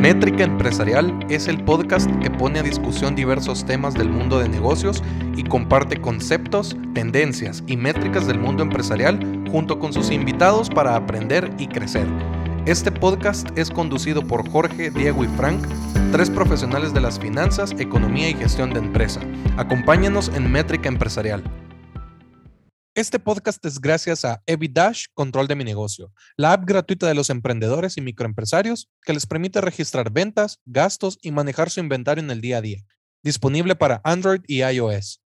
Métrica Empresarial es el podcast que pone a discusión diversos temas del mundo de negocios y comparte conceptos, tendencias y métricas del mundo empresarial junto con sus invitados para aprender y crecer. Este podcast es conducido por Jorge, Diego y Frank, tres profesionales de las finanzas, economía y gestión de empresa. Acompáñanos en Métrica Empresarial. Este podcast es gracias a EviDash Control de mi negocio, la app gratuita de los emprendedores y microempresarios que les permite registrar ventas, gastos y manejar su inventario en el día a día. Disponible para Android y iOS.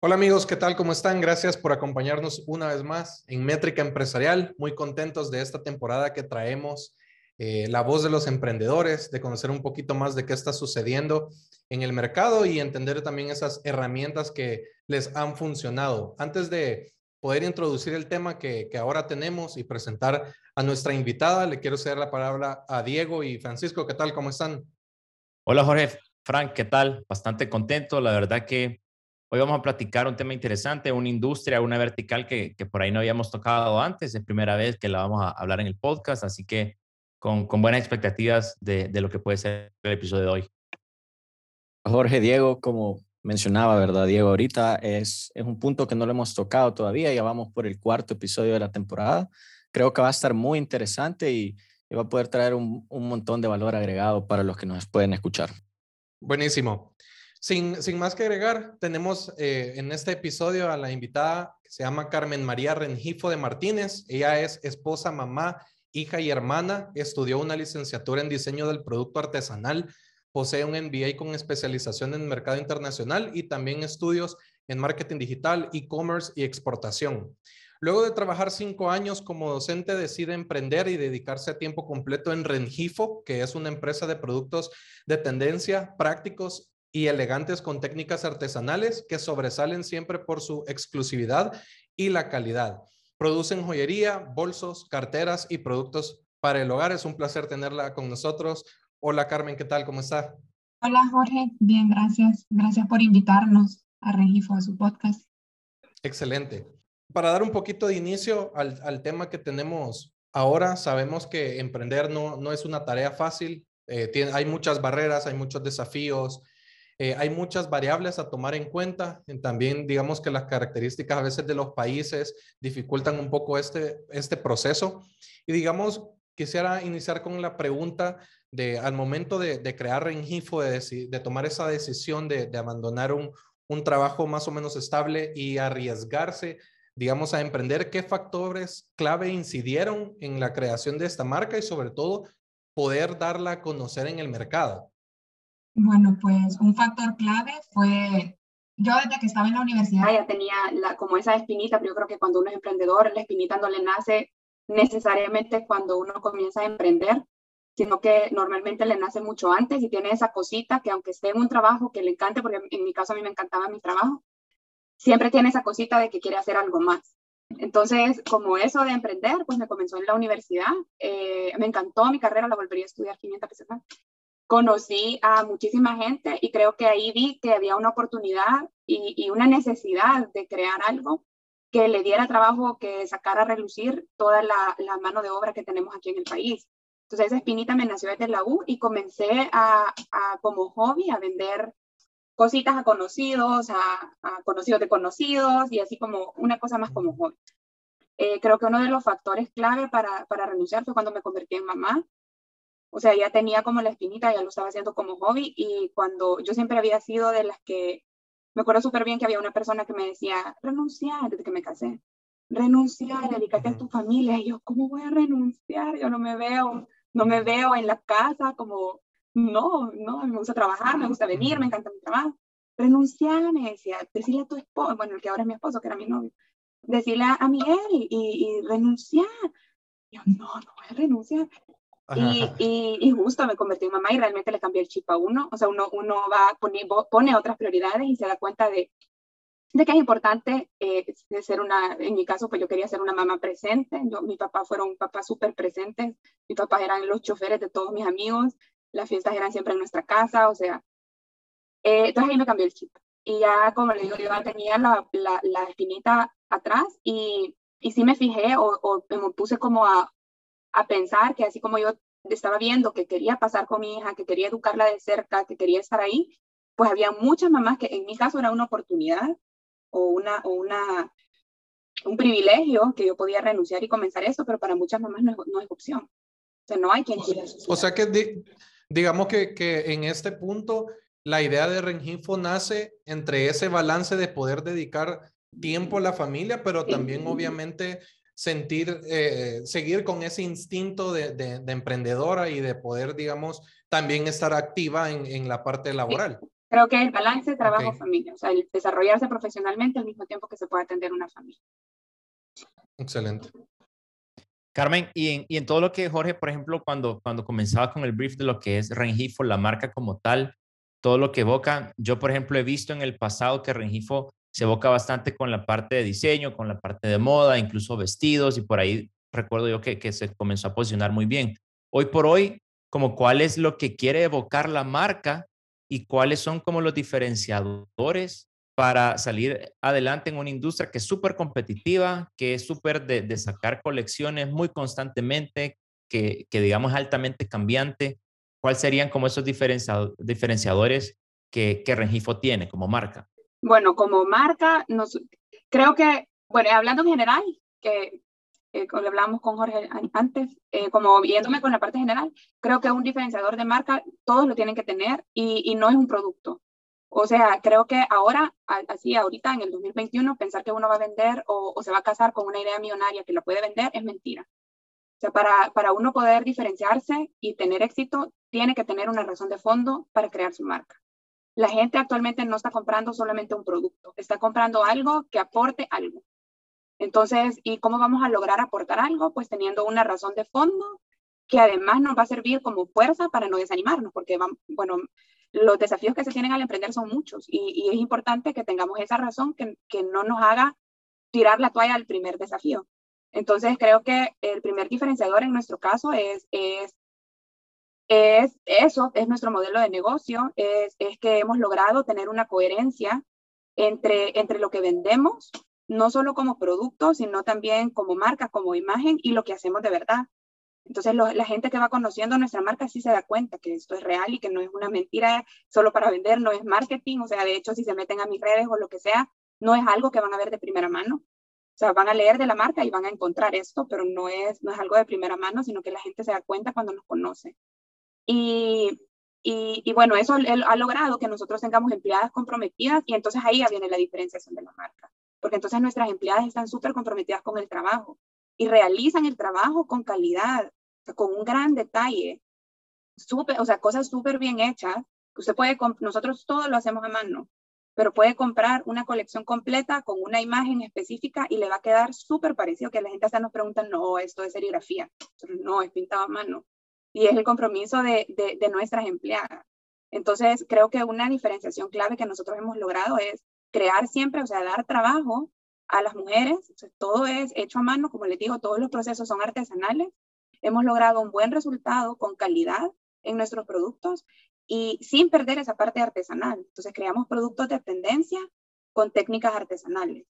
Hola amigos, ¿qué tal? ¿Cómo están? Gracias por acompañarnos una vez más en Métrica Empresarial. Muy contentos de esta temporada que traemos eh, la voz de los emprendedores, de conocer un poquito más de qué está sucediendo en el mercado y entender también esas herramientas que les han funcionado. Antes de poder introducir el tema que, que ahora tenemos y presentar a nuestra invitada, le quiero ceder la palabra a Diego y Francisco. ¿Qué tal? ¿Cómo están? Hola Jorge, Frank, ¿qué tal? Bastante contento. La verdad que hoy vamos a platicar un tema interesante, una industria, una vertical que, que por ahí no habíamos tocado antes. Es primera vez que la vamos a hablar en el podcast, así que con, buenas expectativas de, de, lo que puede ser el episodio de hoy. Jorge, Diego, como mencionaba, ¿verdad, Diego? Ahorita es, es un punto que no lo hemos tocado todavía, ya vamos por el cuarto episodio de la temporada. Creo que va a estar muy interesante y, va a poder traer un, un, montón de valor agregado para los que nos pueden escuchar. Buenísimo. Sin, sin más que agregar, tenemos eh, en este episodio a la invitada que se llama Carmen María Rengifo de Martínez. Ella es esposa, mamá hija y hermana, estudió una licenciatura en diseño del producto artesanal, posee un MBA con especialización en mercado internacional y también estudios en marketing digital, e-commerce y exportación. Luego de trabajar cinco años como docente, decide emprender y dedicarse a tiempo completo en Rengifo, que es una empresa de productos de tendencia, prácticos y elegantes con técnicas artesanales que sobresalen siempre por su exclusividad y la calidad. Producen joyería, bolsos, carteras y productos para el hogar. Es un placer tenerla con nosotros. Hola Carmen, ¿qué tal? ¿Cómo está? Hola Jorge, bien, gracias. Gracias por invitarnos a Regifo a su podcast. Excelente. Para dar un poquito de inicio al, al tema que tenemos ahora, sabemos que emprender no, no es una tarea fácil. Eh, tiene, hay muchas barreras, hay muchos desafíos, eh, hay muchas variables a tomar en cuenta. También digamos que las características a veces de los países dificultan un poco este, este proceso. Y digamos, quisiera iniciar con la pregunta de al momento de, de crear Rengifo, de, de, tomar esa decisión de, de abandonar un, un trabajo más o menos estable y arriesgarse digamos, a emprender, ¿qué factores clave incidieron en la creación de esta marca y sobre todo poder darla a conocer en el mercado? Bueno, pues un factor clave fue, yo desde que estaba en la universidad ya tenía la, como esa espinita, pero yo creo que cuando uno es emprendedor, la espinita no le nace necesariamente cuando uno comienza a emprender, sino que normalmente le nace mucho antes y tiene esa cosita que aunque esté en un trabajo que le encante, porque en mi caso a mí me encantaba mi trabajo, siempre tiene esa cosita de que quiere hacer algo más. Entonces, como eso de emprender, pues me comenzó en la universidad. Eh, me encantó mi carrera, la volvería a estudiar 500 veces más conocí a muchísima gente y creo que ahí vi que había una oportunidad y, una necesidad de crear algo que le diera trabajo, que sacara a relucir toda la, mano de obra que tenemos aquí en el país. Entonces esa espinita me nació desde la U y comencé a, como hobby a vender cositas a conocidos, a, conocidos de conocidos y así como una cosa más como hobby. Eh, creo que uno de los factores clave para, para renunciar fue cuando me convertí en mamá o sea, ya tenía como la espinita, ya lo estaba haciendo como hobby y cuando yo siempre había sido de las que, me acuerdo súper bien que había una persona que me decía, renunciar desde que me casé, renunciar, dedícate a tu familia. Y yo, ¿cómo voy a renunciar? Yo no me veo, no me veo en la casa como, no, no, me gusta trabajar, me gusta venir, me encanta mi trabajo. Renunciar, me decía, decirle a tu esposo, bueno, el que ahora es mi esposo, que era mi novio, decirle a Miguel y, y renunciar. Yo, no, no voy a renunciar. Y, y, justo me convertí en mamá y realmente le cambié el chip a uno. O sea, uno, uno va, pone, pone otras prioridades y se da cuenta de, de que es importante eh, de ser una, en mi caso, pues yo quería ser una mamá presente. Yo, mi papá fueron papás súper presentes. Mi papá eran los choferes de todos mis amigos. Las fiestas eran siempre en nuestra casa. O sea, eh, entonces ahí me cambió el chip. Y ya, como le digo, yo tenía la, la, la espinita atrás y, y sí me fijé o, o me puse como a, a pensar que así como yo estaba viendo que quería pasar con mi hija, que quería educarla de cerca, que quería estar ahí, pues había muchas mamás que en mi caso era una oportunidad o una, o una, un privilegio que yo podía renunciar y comenzar eso, pero para muchas mamás no es, no es opción. O sea, no hay quien quiera. O sea que digamos que, que en este punto la idea de Rengifo nace entre ese balance de poder dedicar tiempo a la familia, pero también obviamente sentir, eh, seguir con ese instinto de, de, emprendedora y de poder, digamos, también estar activa en, en la parte laboral. Creo que el balance trabajo-familia, o sea, el desarrollarse profesionalmente al mismo tiempo que se puede atender una familia. Excelente. Carmen, y en, y en, todo lo que Jorge, por ejemplo, cuando, cuando comenzaba con el brief de lo que es Rengifo, la marca como tal, todo lo que evoca, yo, por ejemplo, he visto en el pasado que Rengifo se evoca bastante con la parte de diseño, con la parte de moda, incluso vestidos, y por ahí recuerdo yo que, que se comenzó a posicionar muy bien. Hoy por hoy, como cuál es lo que quiere evocar la marca y cuáles son como los diferenciadores para salir adelante en una industria que es súper competitiva, que es súper de, sacar colecciones muy constantemente, que, que digamos altamente cambiante. ¿Cuáles serían como esos diferenciadores que, que Rengifo tiene como marca? Bueno, como marca, nos, creo que, bueno, hablando en general, que eh, hablamos con Jorge antes, eh, como viéndome con la parte general, creo que un diferenciador de marca todos lo tienen que tener y, y no es un producto. O sea, creo que ahora, así ahorita en el 2021, pensar que uno va a vender o, o, se va a casar con una idea millonaria que la puede vender es mentira. O sea, para, para uno poder diferenciarse y tener éxito, tiene que tener una razón de fondo para crear su marca. La gente actualmente no está comprando solamente un producto, está comprando algo que aporte algo. Entonces, ¿y cómo vamos a lograr aportar algo? Pues teniendo una razón de fondo que además nos va a servir como fuerza para no desanimarnos, porque, bueno, los desafíos que se tienen al emprender son muchos y, es importante que tengamos esa razón que, que no nos haga tirar la toalla al primer desafío. Entonces, creo que el primer diferenciador en nuestro caso es, es, es eso, es nuestro modelo de negocio, es, es que hemos logrado tener una coherencia entre, entre lo que vendemos no solo como producto, sino también como marca, como imagen y lo que hacemos de verdad. Entonces la gente que va conociendo nuestra marca sí se da cuenta que esto es real y que no es una mentira solo para vender, no es marketing, o sea, de hecho si se meten a mis redes o lo que sea, no es algo que van a ver de primera mano. O sea, van a leer de la marca y van a encontrar esto, pero no es, no es algo de primera mano, sino que la gente se da cuenta cuando nos conoce. Y, y, y bueno, eso ha logrado que nosotros tengamos empleadas comprometidas y entonces ahí viene la diferenciación de la marca porque entonces nuestras empleadas están súper comprometidas con el trabajo y realizan el trabajo con calidad, con un gran detalle, super, o sea, cosas súper bien hechas. Usted puede, nosotros todo lo hacemos a mano, pero puede comprar una colección completa con una imagen específica y le va a quedar súper parecido, que la gente hasta nos pregunta, no, esto es serigrafía, no, es pintado a mano. Y es el compromiso de, de, de nuestras empleadas. Entonces, creo que una diferenciación clave que nosotros hemos logrado es crear siempre, o sea, dar trabajo a las mujeres. todo es hecho a mano, como les digo, todos los procesos son artesanales. Hemos logrado un buen resultado con calidad en nuestros productos y sin perder esa parte artesanal. Entonces, creamos productos de tendencia con técnicas artesanales.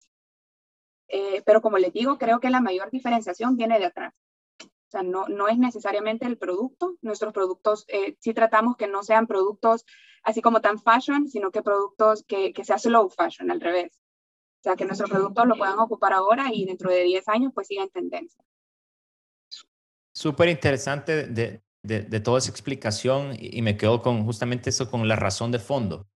Eh, pero como les digo, creo que la mayor diferenciación viene de atrás. O sea, no, no es necesariamente el producto. Nuestros productos, eh, sí tratamos que no sean productos así como tan fashion, sino que productos que, que sea slow fashion, al revés. O sea, que nuestros productos lo puedan ocupar ahora y dentro de 10 años pues siga en tendencia. Súper interesante de, de, de, toda esa explicación y me quedo con justamente eso, con la razón de fondo.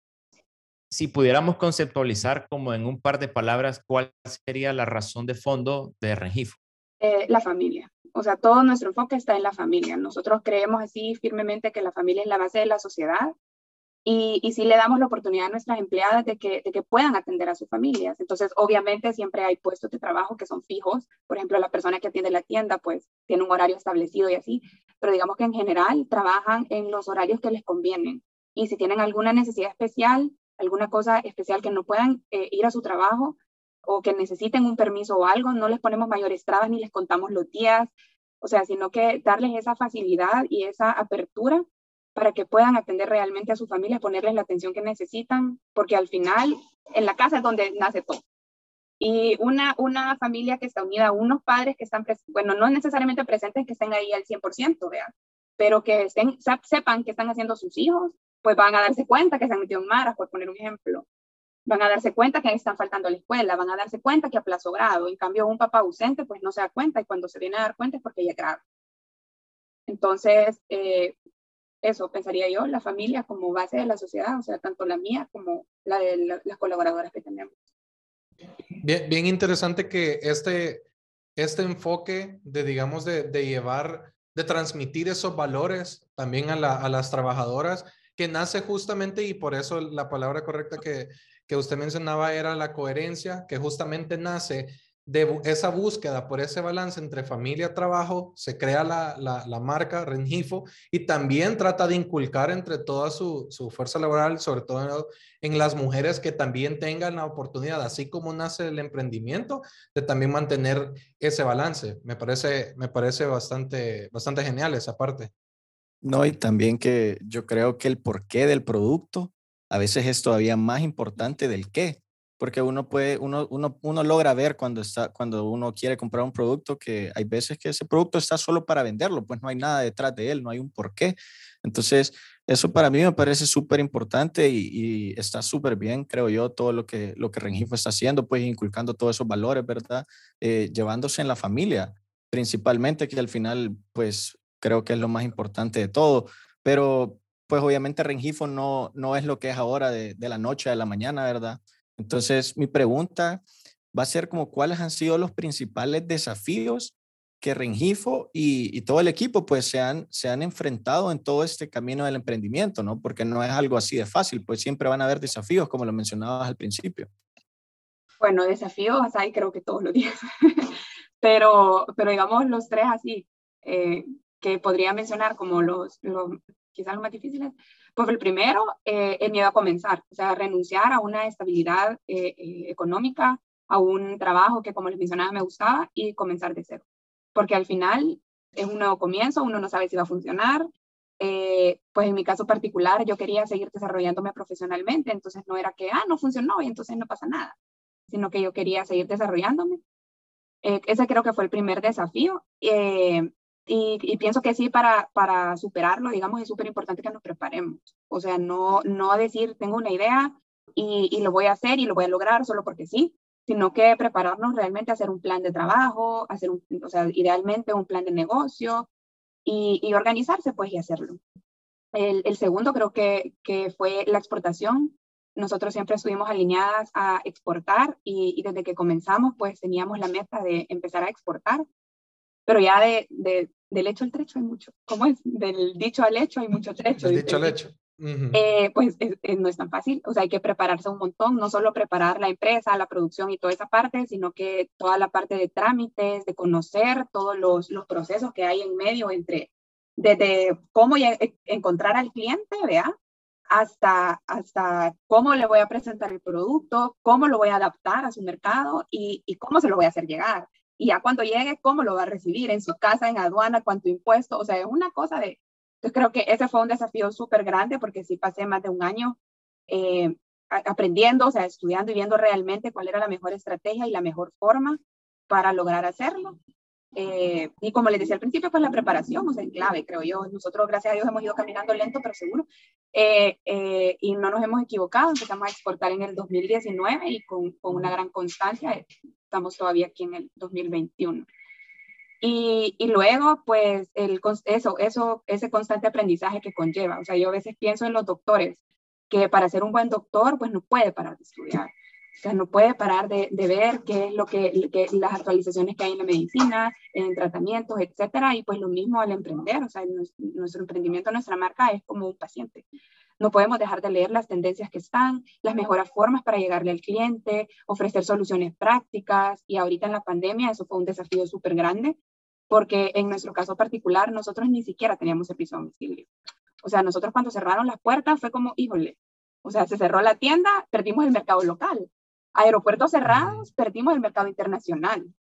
Si pudiéramos conceptualizar como en un par de palabras, ¿cuál sería la razón de fondo de Rengifo? Eh, la familia o sea, todo nuestro enfoque está en la familia. Nosotros creemos así firmemente que la familia es la base de la sociedad y, y sí le damos la oportunidad a nuestras empleadas de que, de que puedan atender a sus familias. Entonces, obviamente, siempre hay puestos de trabajo que son fijos. Por ejemplo, la persona que atiende la tienda, pues, tiene un horario establecido y así. Pero digamos que en general trabajan en los horarios que les convienen. Y si tienen alguna necesidad especial, alguna cosa especial que no puedan eh, ir a su trabajo, o que necesiten un permiso o algo, no les ponemos mayores trabas ni les contamos los días, o sea, sino que darles esa facilidad y esa apertura para que puedan atender realmente a su familia, ponerles la atención que necesitan, porque al final en la casa es donde nace todo. Y una, una familia que está unida, unos padres que están, bueno, no necesariamente presentes que estén ahí al 100%, vean, pero que estén, sepan qué están haciendo sus hijos, pues van a darse cuenta que se han metido en maras, por poner un ejemplo. Van a darse cuenta que están faltando a la escuela, van a darse cuenta que aplazó grado. En cambio, un papá ausente, pues no se da cuenta y cuando se viene a dar cuenta es porque ya es grave. Entonces, eh, eso pensaría yo, la familia como base de la sociedad, o sea, tanto la mía como la de las colaboradoras que tenemos. Bien, bien interesante que este, este enfoque de, digamos, de, llevar, de transmitir esos valores también a, las trabajadoras, que nace justamente, y por eso la palabra correcta que, que usted mencionaba era la coherencia, que justamente nace de esa búsqueda por ese balance entre familia trabajo, se crea la, la, marca Rengifo y también trata de inculcar entre toda su, su, fuerza laboral, sobre todo en las mujeres que también tengan la oportunidad, así como nace el emprendimiento, de también mantener ese balance. Me parece, me parece bastante, bastante genial esa parte. No, y también que yo creo que el porqué del producto a veces es todavía más importante del qué porque uno puede, uno, uno, uno logra ver cuando, está, cuando uno quiere comprar un producto que hay veces que ese producto está solo para venderlo, pues no hay nada detrás de él, no hay un porqué. Entonces, eso para mí me parece súper importante y, está súper bien, creo yo, todo lo que, lo que Rengifo está haciendo, pues inculcando todos esos valores, ¿verdad? Eh, llevándose en la familia, principalmente, que al final, pues creo que es lo más importante de todo. Pero, pues obviamente Rengifo no, no es lo que es ahora de, la noche a la mañana, ¿verdad? Entonces, mi pregunta va a ser como cuáles han sido los principales desafíos que Rengifo y, todo el equipo pues se han, se han enfrentado en todo este camino del emprendimiento, ¿no? Porque no es algo así de fácil, pues siempre van a haber desafíos, como lo mencionabas al principio. Bueno, desafíos hay creo que todos los días, pero, pero digamos los tres así eh, que podría mencionar como los quizás los más difíciles, pues el primero, eh, el miedo a comenzar, o sea, renunciar a una estabilidad eh, eh, económica, a un trabajo que, como les mencionaba, me gustaba y comenzar de cero. Porque al final es un nuevo comienzo, uno no sabe si va a funcionar. pues en mi caso particular, yo quería seguir desarrollándome profesionalmente, entonces no era que, ah, no funcionó y entonces no pasa nada, sino que yo quería seguir desarrollándome. ese creo que fue el primer desafío. Y, pienso que sí, para, para superarlo, digamos, es súper importante que nos preparemos. O sea, no, no decir, tengo una idea y, y, lo voy a hacer y lo voy a lograr solo porque sí, sino que prepararnos realmente a hacer un plan de trabajo, hacer un, o sea, idealmente un plan de negocio y, y organizarse, pues, y hacerlo. El, el segundo creo que, que fue la exportación. Nosotros siempre estuvimos alineadas a exportar y, y desde que comenzamos, pues, teníamos la meta de empezar a exportar pero ya de, de, del hecho al trecho hay mucho. ¿Cómo es? Del dicho al hecho hay mucho trecho. Del dicho al hecho. Eh, pues no es tan fácil, o sea, hay que prepararse un montón, no solo preparar la empresa, la producción y toda esa parte, sino que toda la parte de trámites, de conocer todos los, los procesos que hay en medio entre, desde cómo e, encontrar al cliente, vea, hasta, hasta cómo le voy a presentar el producto, cómo lo voy a adaptar a su mercado y, y cómo se lo voy a hacer llegar y ya cuando llegue, ¿cómo lo va a recibir? En su casa, en aduana, cuánto impuesto, o sea, es una cosa de... Yo creo que ese fue un desafío súper grande porque sí pasé más de un año eh, aprendiendo, o sea, estudiando y viendo realmente cuál era la mejor estrategia y la mejor forma para lograr hacerlo. Eh, y como les decía al principio, pues la preparación, o sea, es clave, creo yo. Nosotros, gracias a Dios, hemos ido caminando lento, pero seguro. Eh, y no nos hemos equivocado. Empezamos a exportar en el 2019 y con, con una gran constancia estamos todavía aquí en el 2021. Y, y, luego, pues, el, eso, eso, ese constante aprendizaje que conlleva. O sea, yo a veces pienso en los doctores, que para ser un buen doctor, pues no puede parar de estudiar. O sea, no puede parar de, de ver qué es lo que, que, las actualizaciones que hay en la medicina, en tratamientos, etcétera. Y pues lo mismo al emprender. O sea, nuestro emprendimiento, nuestra marca es como un paciente. No podemos dejar de leer las tendencias que están, las mejores formas para llegarle al cliente, ofrecer soluciones prácticas. Y ahorita en la pandemia eso fue un desafío súper grande, porque en nuestro caso particular nosotros ni siquiera teníamos servicio a domicilio. O sea, nosotros cuando cerraron las puertas fue como, híjole, o sea, se cerró la tienda, perdimos el mercado local. Aeropuertos cerrados, perdimos el mercado internacional.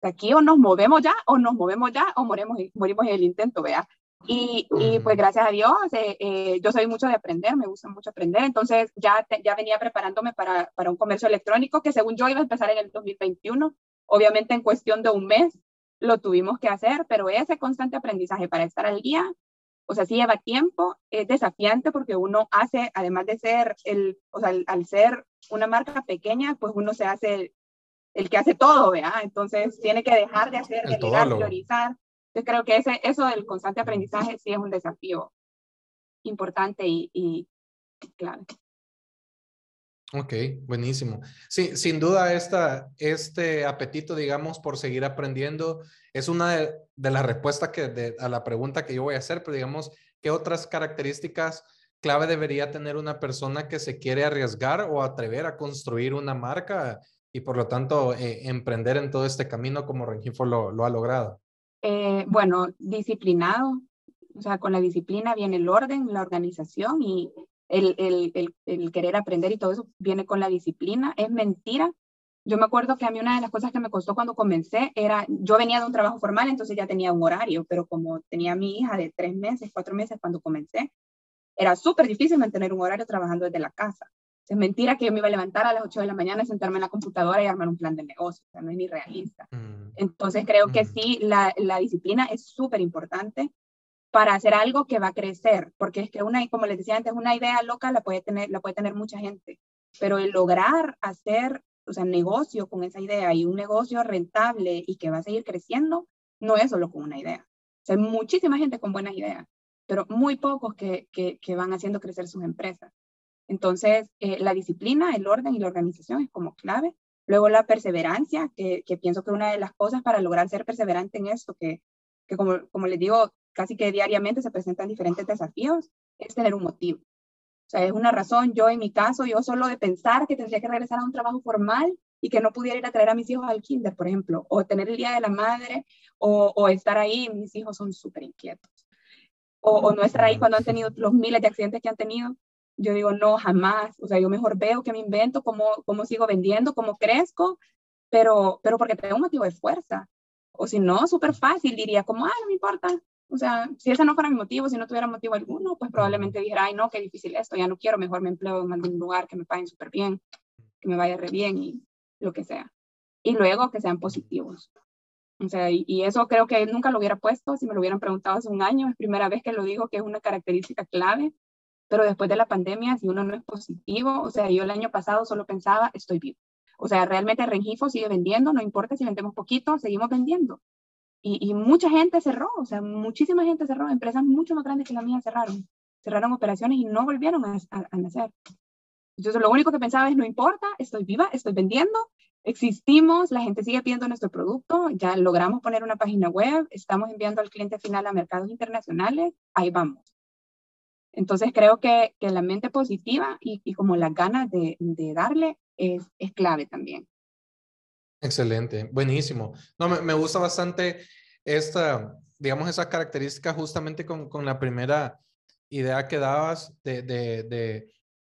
Aquí o nos movemos ya, o nos movemos ya, o morimos, morimos en el intento, vea. Y, y, pues gracias a Dios, eh, eh, yo soy mucho de aprender, me gusta mucho aprender, entonces ya, ya venía preparándome para, para un comercio electrónico que según yo iba a empezar en el 2021, obviamente en cuestión de un mes lo tuvimos que hacer, pero ese constante aprendizaje para estar al día O sea, sí lleva tiempo, es desafiante porque uno hace, además de ser el, o sea, al, ser una marca pequeña, pues uno se hace el, que hace todo, ¿verdad? Entonces tiene que dejar de hacer, de priorizar. Yo creo que ese, eso del constante aprendizaje sí es un desafío importante y, y claro. Ok, buenísimo. Sí, sin duda esta, este apetito, digamos, por seguir aprendiendo es una de, las respuestas que a la pregunta que yo voy a hacer, pero digamos, ¿qué otras características clave debería tener una persona que se quiere arriesgar o atrever a construir una marca y por lo tanto eh, emprender en todo este camino como Rengifo lo, lo ha logrado? Eh, bueno, disciplinado, o sea, con la disciplina viene el orden, la organización y el, el, el, querer aprender y todo eso viene con la disciplina. Es mentira. Yo me acuerdo que a mí una de las cosas que me costó cuando comencé era, yo venía de un trabajo formal, entonces ya tenía un horario, pero como tenía mi hija de tres meses, cuatro meses cuando comencé, era súper difícil mantener un horario trabajando desde la casa. Es mentira que yo me iba a levantar a las 8 de la mañana, sentarme en la computadora y armar un plan de negocio. O sea, no es ni realista. Mm. Entonces creo que mm. sí, la, la disciplina es súper importante para hacer algo que va a crecer, porque es que una, como les decía antes, una idea loca la puede tener, la puede tener mucha gente, pero el lograr hacer, o sea, negocio con esa idea y un negocio rentable y que va a seguir creciendo, no es solo con una idea. O sea, hay muchísima gente con buenas ideas, pero muy pocos que, que, que van haciendo crecer sus empresas. Entonces, eh, la disciplina, el orden y la organización es como clave. Luego la perseverancia, que, que pienso que una de las cosas para lograr ser perseverante en esto, que, que como, como les digo, casi que diariamente se presentan diferentes desafíos, es tener un motivo. O sea, es una razón, yo en mi caso, yo solo de pensar que tendría que regresar a un trabajo formal y que no pudiera ir a traer a mis hijos al kinder, por ejemplo, o tener el Día de la Madre, o, o estar ahí, mis hijos son súper inquietos. O, o, no estar ahí cuando han tenido los miles de accidentes que han tenido. Yo digo, no, jamás. O sea, yo mejor veo que me invento, cómo, cómo sigo vendiendo, cómo crezco, pero, pero porque tengo un motivo de fuerza. O si no, súper fácil, diría como, ah, no me importa, o sea, si ese no fuera mi motivo, si no tuviera motivo alguno, pues probablemente dijera, ay, no, qué difícil esto, ya no quiero, mejor me empleo en algún lugar que me paguen súper bien, que me vaya re bien y lo que sea. Y luego que sean positivos. O sea, y, eso creo que nunca lo hubiera puesto si me lo hubieran preguntado hace un año. Es primera vez que lo digo, que es una característica clave. Pero después de la pandemia, si uno no es positivo, o sea, yo el año pasado solo pensaba, estoy vivo. O sea, realmente Rengifo sigue vendiendo, no importa si vendemos poquito, seguimos vendiendo. Y, mucha gente cerró, o sea, muchísima gente cerró, empresas mucho más grandes que la mía cerraron, cerraron operaciones y no volvieron a, a, nacer. Entonces, lo único que pensaba es, no importa, estoy viva, estoy vendiendo, existimos, la gente sigue pidiendo nuestro producto, ya logramos poner una página web, estamos enviando al cliente final a mercados internacionales, ahí vamos. Entonces creo que, la mente positiva y, como las ganas de, darle es, clave también. Excelente, buenísimo. No, me, gusta bastante esta, digamos, esa característica justamente con, la primera idea que dabas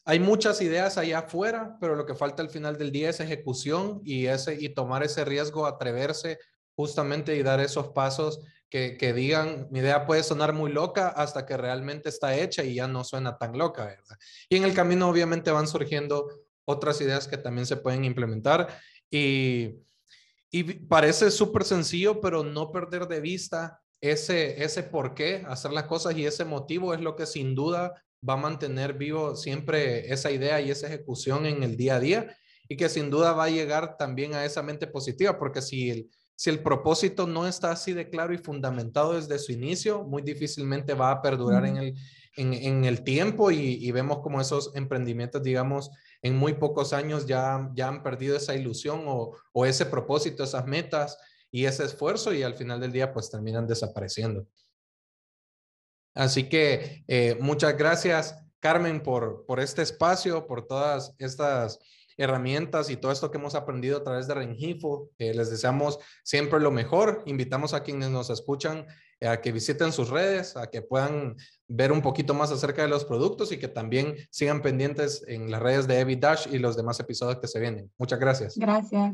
hay muchas ideas allá afuera, pero lo que falta al final del día es ejecución y, ese, y tomar ese riesgo, atreverse justamente y dar esos pasos que, digan, mi idea puede sonar muy loca hasta que realmente está hecha y ya no suena tan loca, ¿verdad? Y en el camino obviamente van surgiendo otras ideas que también se pueden implementar y, y parece súper sencillo, pero no perder de vista ese, ese por qué hacer las cosas y ese motivo es lo que sin duda va a mantener vivo siempre esa idea y esa ejecución en el día a día y que sin duda va a llegar también a esa mente positiva, porque si el, si el propósito no está así de claro y fundamentado desde su inicio, muy difícilmente va a perdurar en el, en, en el tiempo y, y, vemos como esos emprendimientos, digamos, en muy pocos años ya, ya han perdido esa ilusión o, o ese propósito, esas metas y ese esfuerzo y al final del día pues terminan desapareciendo. Así que eh, muchas gracias Carmen por, por este espacio, por todas estas herramientas y todo esto que hemos aprendido a través de Rengifo. Les deseamos siempre lo mejor. Invitamos a quienes nos escuchan eh, a que visiten sus redes, a que puedan ver un poquito más acerca de los productos y que también sigan pendientes en las redes de Evi Dash y los demás episodios que se vienen. Muchas gracias. Gracias.